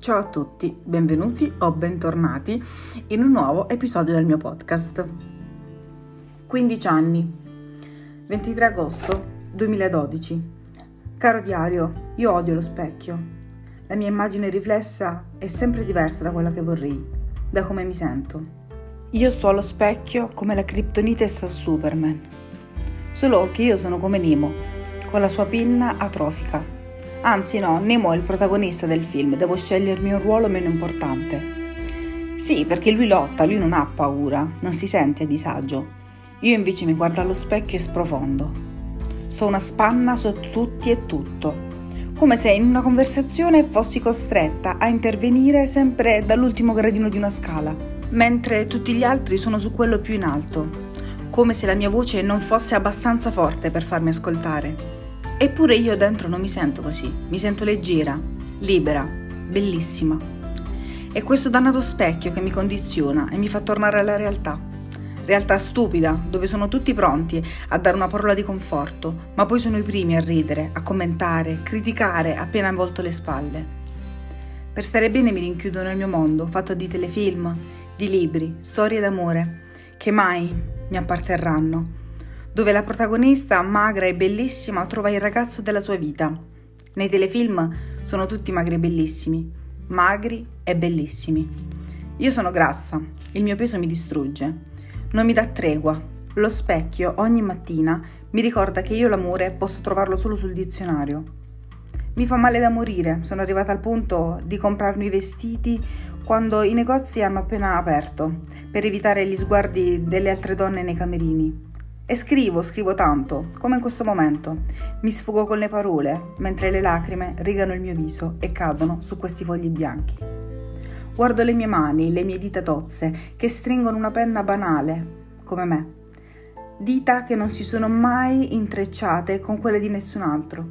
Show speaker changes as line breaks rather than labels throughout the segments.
Ciao a tutti, benvenuti o bentornati in un nuovo episodio del mio podcast. 15 anni, 23 agosto 2012. Caro diario, io odio lo specchio. La mia immagine riflessa è sempre diversa da quella che vorrei, da come mi sento. Io sto allo specchio come la criptonite sta a Superman. Solo che io sono come Nemo, con la sua pinna atrofica Anzi no, Nemo è il protagonista del film, devo scegliermi un ruolo meno importante. Sì, perché lui lotta, lui non ha paura, non si sente a disagio. Io invece mi guardo allo specchio e sprofondo. Sto una spanna su tutti e tutto, come se in una conversazione fossi costretta a intervenire sempre dall'ultimo gradino di una scala, mentre tutti gli altri sono su quello più in alto, come se la mia voce non fosse abbastanza forte per farmi ascoltare. Eppure io dentro non mi sento così, mi sento leggera, libera, bellissima. È questo dannato specchio che mi condiziona e mi fa tornare alla realtà. Realtà stupida, dove sono tutti pronti a dare una parola di conforto, ma poi sono i primi a ridere, a commentare, criticare appena volto le spalle. Per stare bene mi rinchiudo nel mio mondo, fatto di telefilm, di libri, storie d'amore, che mai mi apparterranno dove la protagonista, magra e bellissima, trova il ragazzo della sua vita. Nei telefilm sono tutti magri e bellissimi, magri e bellissimi. Io sono grassa, il mio peso mi distrugge, non mi dà tregua. Lo specchio ogni mattina mi ricorda che io l'amore posso trovarlo solo sul dizionario. Mi fa male da morire, sono arrivata al punto di comprarmi i vestiti quando i negozi hanno appena aperto, per evitare gli sguardi delle altre donne nei camerini. E scrivo, scrivo tanto, come in questo momento. Mi sfogo con le parole, mentre le lacrime rigano il mio viso e cadono su questi fogli bianchi. Guardo le mie mani, le mie dita tozze, che stringono una penna banale, come me. Dita che non si sono mai intrecciate con quelle di nessun altro.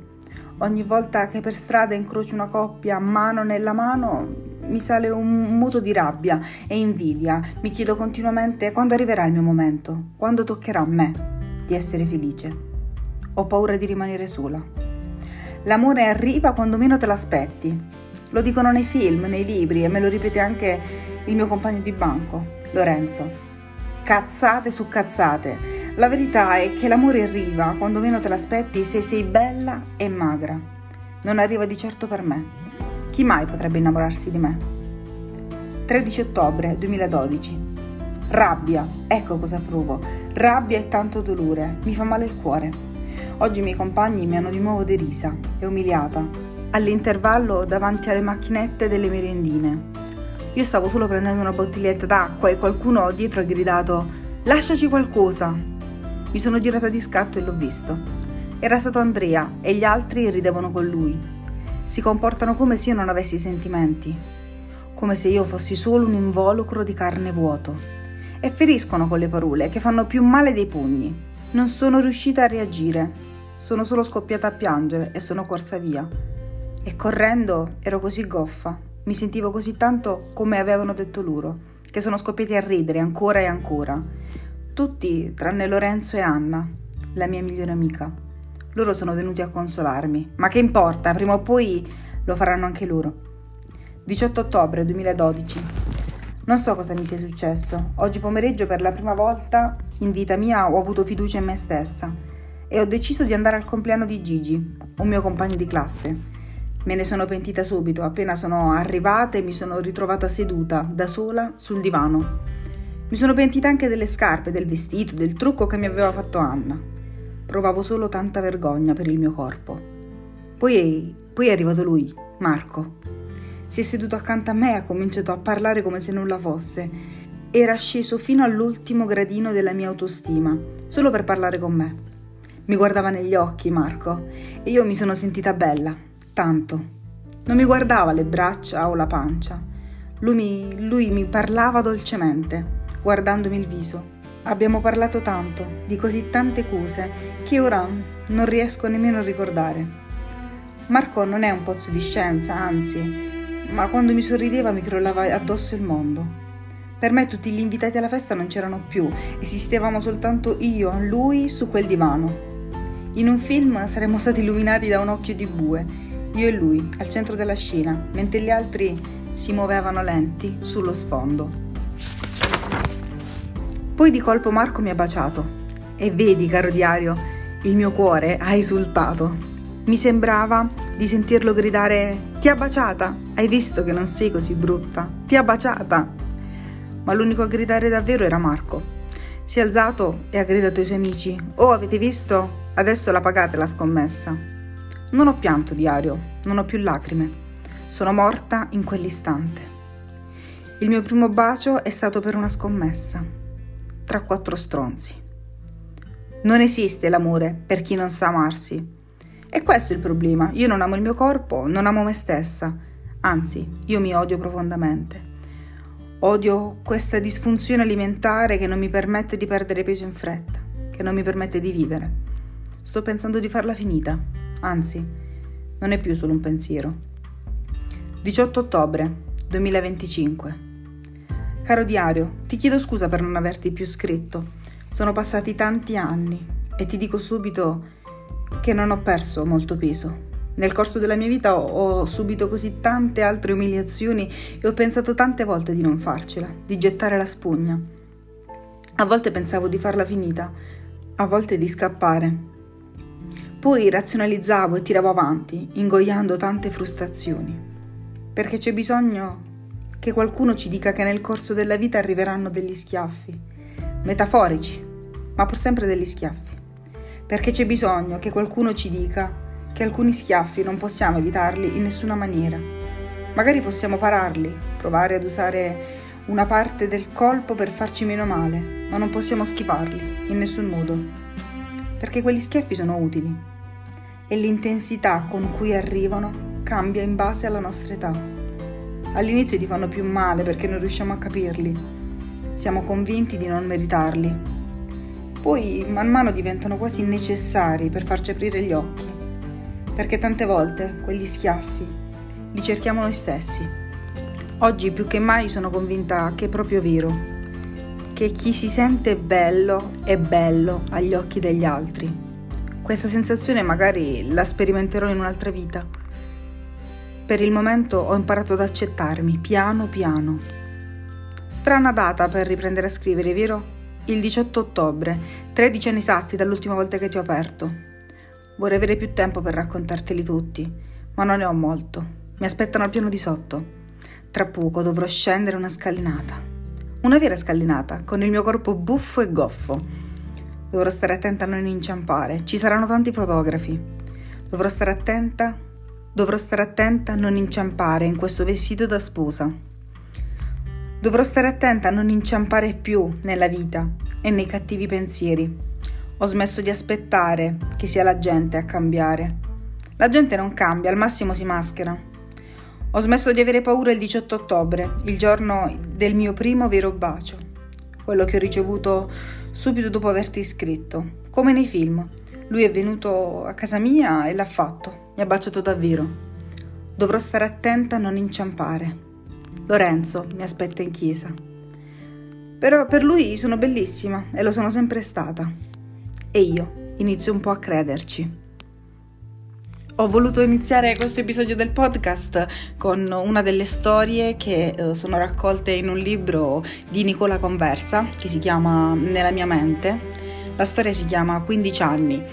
Ogni volta che per strada incrocio una coppia mano nella mano, mi sale un muto di rabbia e invidia. Mi chiedo continuamente quando arriverà il mio momento, quando toccherà a me di essere felice. Ho paura di rimanere sola. L'amore arriva quando meno te l'aspetti. Lo dicono nei film, nei libri e me lo ripete anche il mio compagno di banco, Lorenzo. Cazzate su cazzate. La verità è che l'amore arriva quando meno te l'aspetti se sei bella e magra. Non arriva di certo per me. Chi mai potrebbe innamorarsi di me? 13 ottobre 2012. Rabbia, ecco cosa provo rabbia e tanto dolore, mi fa male il cuore. Oggi i miei compagni mi hanno di nuovo derisa e umiliata, all'intervallo davanti alle macchinette delle merendine. Io stavo solo prendendo una bottiglietta d'acqua e qualcuno dietro ha gridato Lasciaci qualcosa! Mi sono girata di scatto e l'ho visto. Era stato Andrea e gli altri ridevano con lui. Si comportano come se io non avessi sentimenti, come se io fossi solo un involucro di carne vuoto e feriscono con le parole che fanno più male dei pugni. Non sono riuscita a reagire, sono solo scoppiata a piangere e sono corsa via. E correndo ero così goffa, mi sentivo così tanto come avevano detto loro, che sono scoppiati a ridere ancora e ancora. Tutti tranne Lorenzo e Anna, la mia migliore amica. Loro sono venuti a consolarmi, ma che importa, prima o poi lo faranno anche loro. 18 ottobre 2012 non so cosa mi sia successo. Oggi pomeriggio per la prima volta in vita mia ho avuto fiducia in me stessa e ho deciso di andare al compleanno di Gigi, un mio compagno di classe. Me ne sono pentita subito, appena sono arrivata e mi sono ritrovata seduta da sola sul divano. Mi sono pentita anche delle scarpe, del vestito, del trucco che mi aveva fatto Anna. Provavo solo tanta vergogna per il mio corpo. Poi, poi è arrivato lui, Marco. Si è seduto accanto a me e ha cominciato a parlare come se nulla fosse. Era sceso fino all'ultimo gradino della mia autostima, solo per parlare con me. Mi guardava negli occhi Marco e io mi sono sentita bella, tanto. Non mi guardava le braccia o la pancia. Lui mi, lui mi parlava dolcemente, guardandomi il viso. Abbiamo parlato tanto, di così tante cose, che ora non riesco nemmeno a ricordare. Marco non è un pozzo di scienza, anzi, ma quando mi sorrideva mi crollava addosso il mondo. Per me tutti gli invitati alla festa non c'erano più, esistevamo soltanto io, lui su quel divano. In un film saremmo stati illuminati da un occhio di bue, io e lui, al centro della scena, mentre gli altri si muovevano lenti sullo sfondo. Poi di colpo Marco mi ha baciato e vedi, caro diario, il mio cuore ha esultato. Mi sembrava di sentirlo gridare Ti ha baciata! Hai visto che non sei così brutta? Ti ha baciata! Ma l'unico a gridare davvero era Marco. Si è alzato e ha gridato ai suoi amici Oh, avete visto? Adesso la pagate la scommessa. Non ho pianto, diario, non ho più lacrime. Sono morta in quell'istante. Il mio primo bacio è stato per una scommessa, tra quattro stronzi. Non esiste l'amore per chi non sa amarsi. E questo è il problema. Io non amo il mio corpo, non amo me stessa. Anzi, io mi odio profondamente. Odio questa disfunzione alimentare che non mi permette di perdere peso in fretta, che non mi permette di vivere. Sto pensando di farla finita. Anzi, non è più solo un pensiero. 18 ottobre 2025. Caro diario, ti chiedo scusa per non averti più scritto. Sono passati tanti anni e ti dico subito che non ho perso molto peso. Nel corso della mia vita ho, ho, subito così tante altre umiliazioni e ho pensato tante volte di non farcela, di gettare la spugna. A volte pensavo di farla finita, a volte di scappare. Poi razionalizzavo e tiravo avanti, ingoiando tante frustrazioni. Perché c'è bisogno che qualcuno ci dica che nel corso della vita arriveranno degli schiaffi, metaforici, ma pur sempre degli schiaffi, perché c'è bisogno che qualcuno ci dica che alcuni schiaffi non possiamo evitarli in nessuna maniera. Magari possiamo pararli, provare ad usare una parte del colpo per farci meno male, ma non possiamo schivarli in nessun modo, perché quegli schiaffi sono utili e l'intensità con cui arrivano cambia in base alla nostra età. All'inizio ti fanno più male perché non riusciamo a capirli, siamo convinti di non meritarli poi man mano diventano quasi necessari per farci aprire gli occhi, perché tante volte quegli schiaffi li cerchiamo noi stessi. Oggi più che mai sono convinta che è proprio vero, che chi si sente bello è bello agli occhi degli altri. Questa sensazione magari la sperimenterò in un'altra vita. Per il momento ho imparato ad accettarmi, piano piano. Strana data per riprendere a scrivere, vero? Il 18 ottobre, 13 anni esatti dall'ultima volta che ti ho aperto. Vorrei avere più tempo per raccontarteli tutti, ma non ne ho molto. Mi aspettano al piano di sotto. Tra poco dovrò scendere una scalinata. Una vera scalinata, con il mio corpo buffo e goffo. Dovrò stare attenta a non inciampare. Ci saranno tanti fotografi. Dovrò stare attenta. Dovrò stare attenta a non inciampare in questo vestito da sposa. Dovrò stare attenta a non inciampare più nella vita e nei cattivi pensieri. Ho smesso di aspettare che sia la gente a cambiare. La gente non cambia, al massimo si maschera. Ho smesso di avere paura il 18 ottobre, il giorno del mio primo vero bacio, quello che ho ricevuto subito dopo averti iscritto, come nei film. Lui è venuto a casa mia e l'ha fatto, mi ha baciato davvero. Dovrò stare attenta a non inciampare. Lorenzo mi aspetta in chiesa. Però per lui sono bellissima e lo sono sempre stata. E io inizio un po' a crederci. Ho voluto iniziare questo episodio del podcast con una delle storie che eh, sono raccolte in un libro di Nicola Conversa che si chiama Nella mia mente. La storia si chiama 15 anni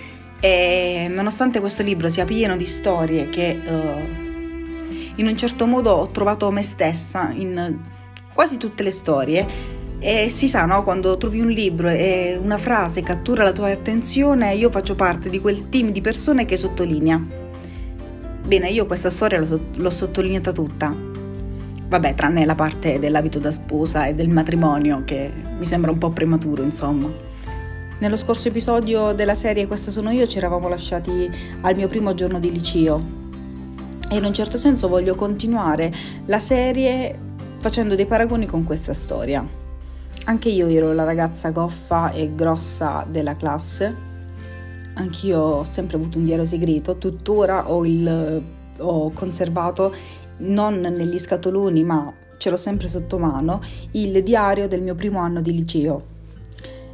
e nonostante questo libro sia pieno di storie che eh, in un certo modo ho trovato me stessa in quasi tutte le storie e si sa, no? Quando trovi un libro e una frase cattura la tua attenzione, io faccio parte di quel team di persone che sottolinea. Bene, io questa storia l'ho, l'ho sottolineata tutta. Vabbè, tranne la parte dell'abito da sposa e del matrimonio, che mi sembra un po' prematuro, insomma. Nello scorso episodio della serie Questa sono io ci eravamo lasciati al mio primo giorno di liceo e in un certo senso voglio continuare la serie facendo dei paragoni con questa storia. Anche io ero la ragazza goffa e grossa della classe, anch'io ho sempre avuto un diario segreto, tuttora ho, il, ho conservato non negli scatoloni ma ce l'ho sempre sotto mano, il diario del mio primo anno di liceo.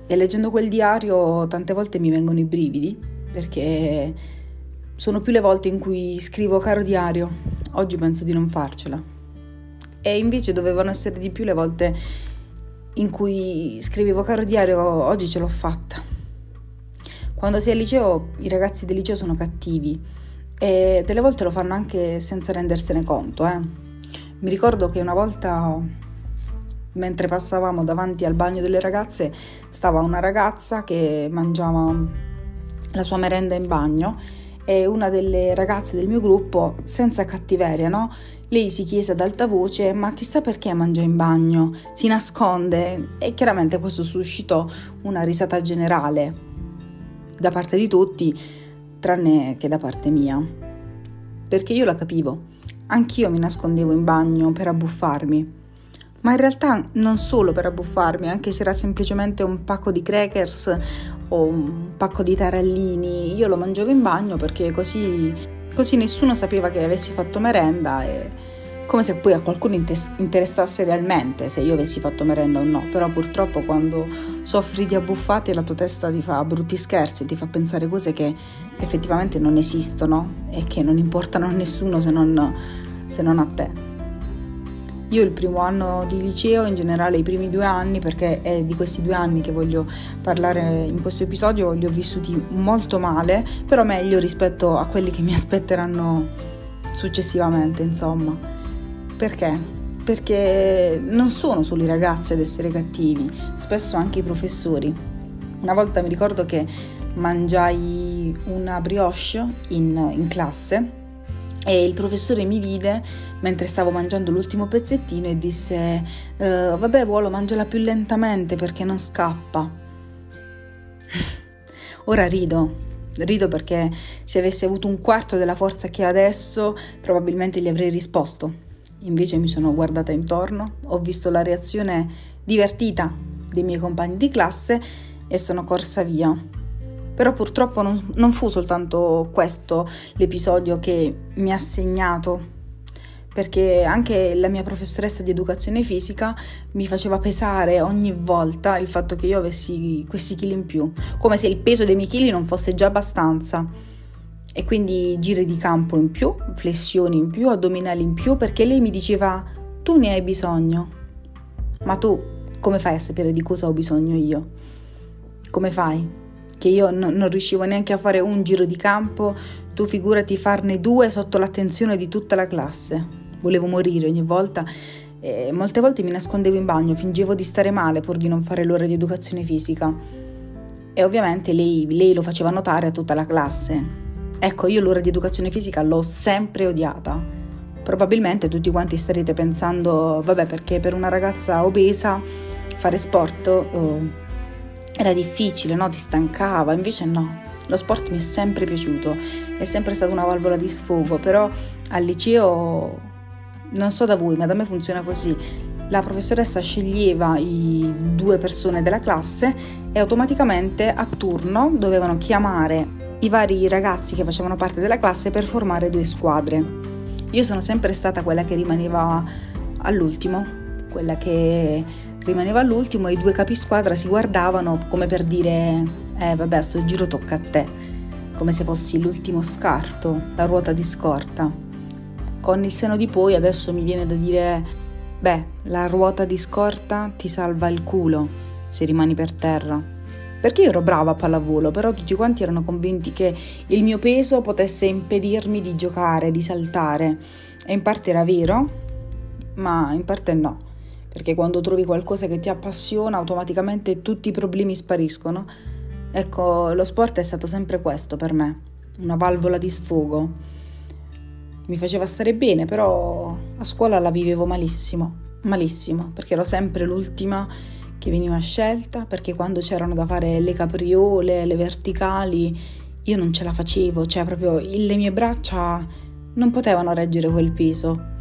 E leggendo quel diario tante volte mi vengono i brividi perché sono più le volte in cui scrivo caro diario, oggi penso di non farcela. e invece dovevano essere di più le volte in cui scrivevo caro diario oggi ce l'ho fatta. Quando è al liceo i ragazzi del liceo sono cattivi e delle volte lo fanno anche senza rendersene conto. Eh. Mi ricordo che una volta mentre passavamo davanti al bagno delle ragazze stava una ragazza che mangiava la sua merenda in bagno e una delle ragazze del mio gruppo, senza cattiveria, no? Lei si chiese ad alta voce: Ma chissà perché mangia in bagno? Si nasconde? E chiaramente questo suscitò una risata generale da parte di tutti, tranne che da parte mia. Perché io la capivo. Anch'io mi nascondevo in bagno per abbuffarmi. Ma in realtà non solo per abbuffarmi, anche se era semplicemente un pacco di crackers o un pacco di tarallini, io lo mangiavo in bagno perché così, così nessuno sapeva che avessi fatto merenda e come se poi a qualcuno interessasse realmente se io avessi fatto merenda o no, però purtroppo quando soffri di abbuffate la tua testa ti fa brutti scherzi, ti fa pensare cose che effettivamente non esistono e che non importano a nessuno se non, se non a te. Io il primo anno di liceo, in generale i primi due anni, perché è di questi due anni che voglio parlare in questo episodio, li ho vissuti molto male, però meglio rispetto a quelli che mi aspetteranno successivamente, insomma. Perché? Perché non sono solo i ragazzi ad essere cattivi, spesso anche i professori. Una volta mi ricordo che mangiai una brioche in, in classe e il professore mi vide mentre stavo mangiando l'ultimo pezzettino e disse uh, vabbè vuolo mangiala più lentamente perché non scappa. Ora rido, rido perché se avessi avuto un quarto della forza che ho adesso probabilmente gli avrei risposto. Invece mi sono guardata intorno, ho visto la reazione divertita dei miei compagni di classe e sono corsa via però purtroppo non, non fu soltanto questo l'episodio che mi ha segnato perché anche la mia professoressa di educazione fisica mi faceva pesare ogni volta il fatto che io avessi questi chili in più, come se il peso dei miei chili non fosse già abbastanza. E quindi giri di campo in più, flessioni in più, addominali in più, perché lei mi diceva tu ne hai bisogno. Ma tu come fai a sapere di cosa ho bisogno io? Come fai? Che io non, non riuscivo neanche a fare un giro di campo, tu figurati farne due sotto l'attenzione di tutta la classe. Volevo morire ogni volta. E molte volte mi nascondevo in bagno, fingevo di stare male pur di non fare l'ora di educazione fisica. E ovviamente lei, lei lo faceva notare a tutta la classe. Ecco, io l'ora di educazione fisica l'ho sempre odiata. Probabilmente tutti quanti starete pensando, vabbè, perché per una ragazza obesa fare sport oh, era difficile, no? ti stancava, invece no. Lo sport mi è sempre piaciuto, è sempre stata una valvola di sfogo, però al liceo non so da voi, ma da me funziona così. La professoressa sceglieva i due persone della classe e automaticamente a turno dovevano chiamare i vari ragazzi che facevano parte della classe per formare due squadre. Io sono sempre stata quella che rimaneva all'ultimo, quella che rimaneva all'ultimo e i due capisquadra si guardavano come per dire eh vabbè sto giro tocca a te, come se fossi l'ultimo scarto, la ruota di scorta. Con il seno di poi adesso mi viene da dire beh, la ruota di scorta ti salva il culo se rimani per terra. Perché io ero brava a pallavolo, però tutti quanti erano convinti che il mio peso potesse impedirmi di giocare, di saltare. E in parte era vero, ma in parte no perché quando trovi qualcosa che ti appassiona automaticamente tutti i problemi spariscono. Ecco, lo sport è stato sempre questo per me, una valvola di sfogo. Mi faceva stare bene, però a scuola la vivevo malissimo, malissimo, perché ero sempre l'ultima che veniva scelta, perché quando c'erano da fare le capriole, le verticali, io non ce la facevo, cioè proprio le mie braccia non potevano reggere quel peso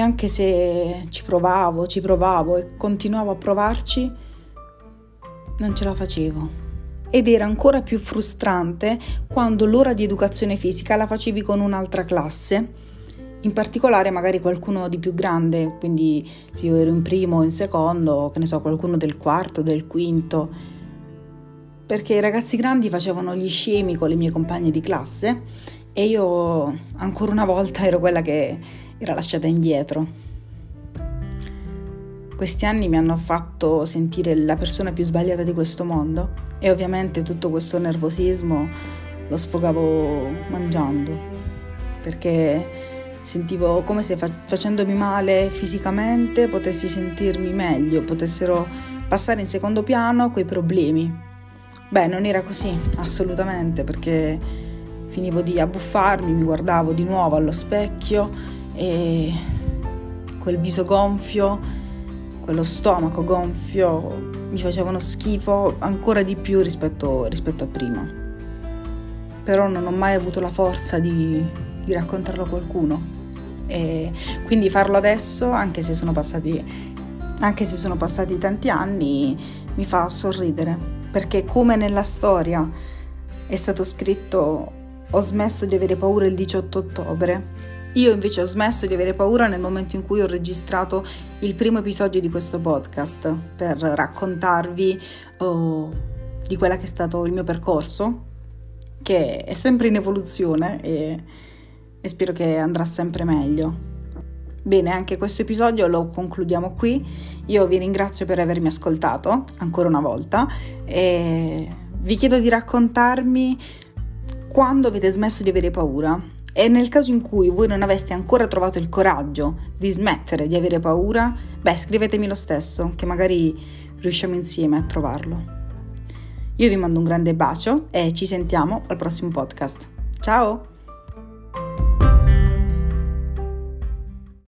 anche se ci provavo, ci provavo e continuavo a provarci, non ce la facevo. Ed era ancora più frustrante quando l'ora di educazione fisica la facevi con un'altra classe, in particolare magari qualcuno di più grande, quindi se io ero in primo o in secondo, che ne so, qualcuno del quarto, del quinto, perché i ragazzi grandi facevano gli scemi con le mie compagne di classe e io ancora una volta ero quella che era lasciata indietro. questi anni mi hanno fatto sentire la persona più sbagliata di questo mondo e ovviamente tutto questo nervosismo lo sfogavo mangiando perché sentivo come se facendomi male fisicamente potessi sentirmi meglio, potessero passare in secondo piano quei problemi. Beh, non era così, assolutamente, perché finivo di abbuffarmi, mi guardavo di nuovo allo specchio e quel viso gonfio quello stomaco gonfio mi facevano schifo ancora di più rispetto, rispetto a prima. Però non ho mai avuto la forza di, di raccontarlo a qualcuno. E quindi farlo adesso, anche se passati, anche se sono passati tanti anni, mi fa sorridere. Perché come nella storia è stato scritto ho smesso di avere paura il 18 ottobre io invece ho smesso di avere paura nel momento in cui ho registrato il primo episodio di questo podcast per raccontarvi oh, di quella che è stato il mio percorso, che è sempre in evoluzione e, e spero che andrà sempre meglio. Bene, anche questo episodio lo concludiamo qui. Io vi ringrazio per avermi ascoltato ancora una volta e vi chiedo di raccontarmi quando avete smesso di avere paura e nel caso in cui voi non aveste ancora trovato il coraggio di smettere di avere paura, beh, scrivetemi lo stesso, che magari riusciamo insieme a trovarlo. Io vi mando un grande bacio e ci sentiamo al prossimo podcast. Ciao!